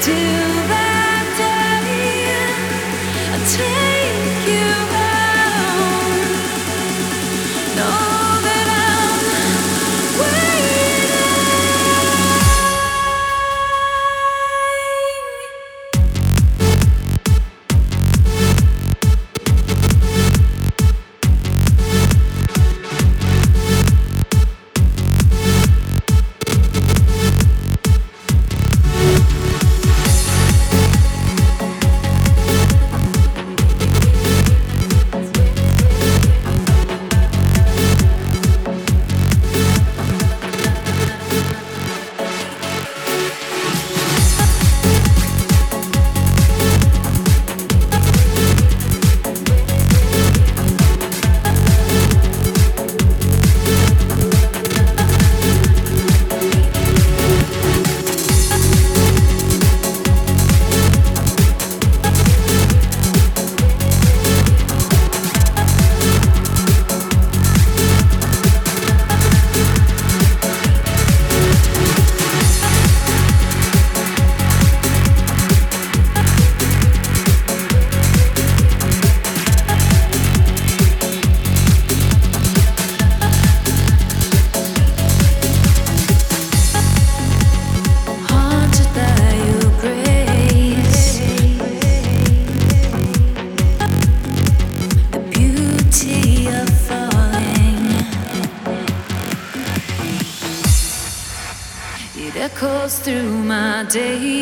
to my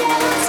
your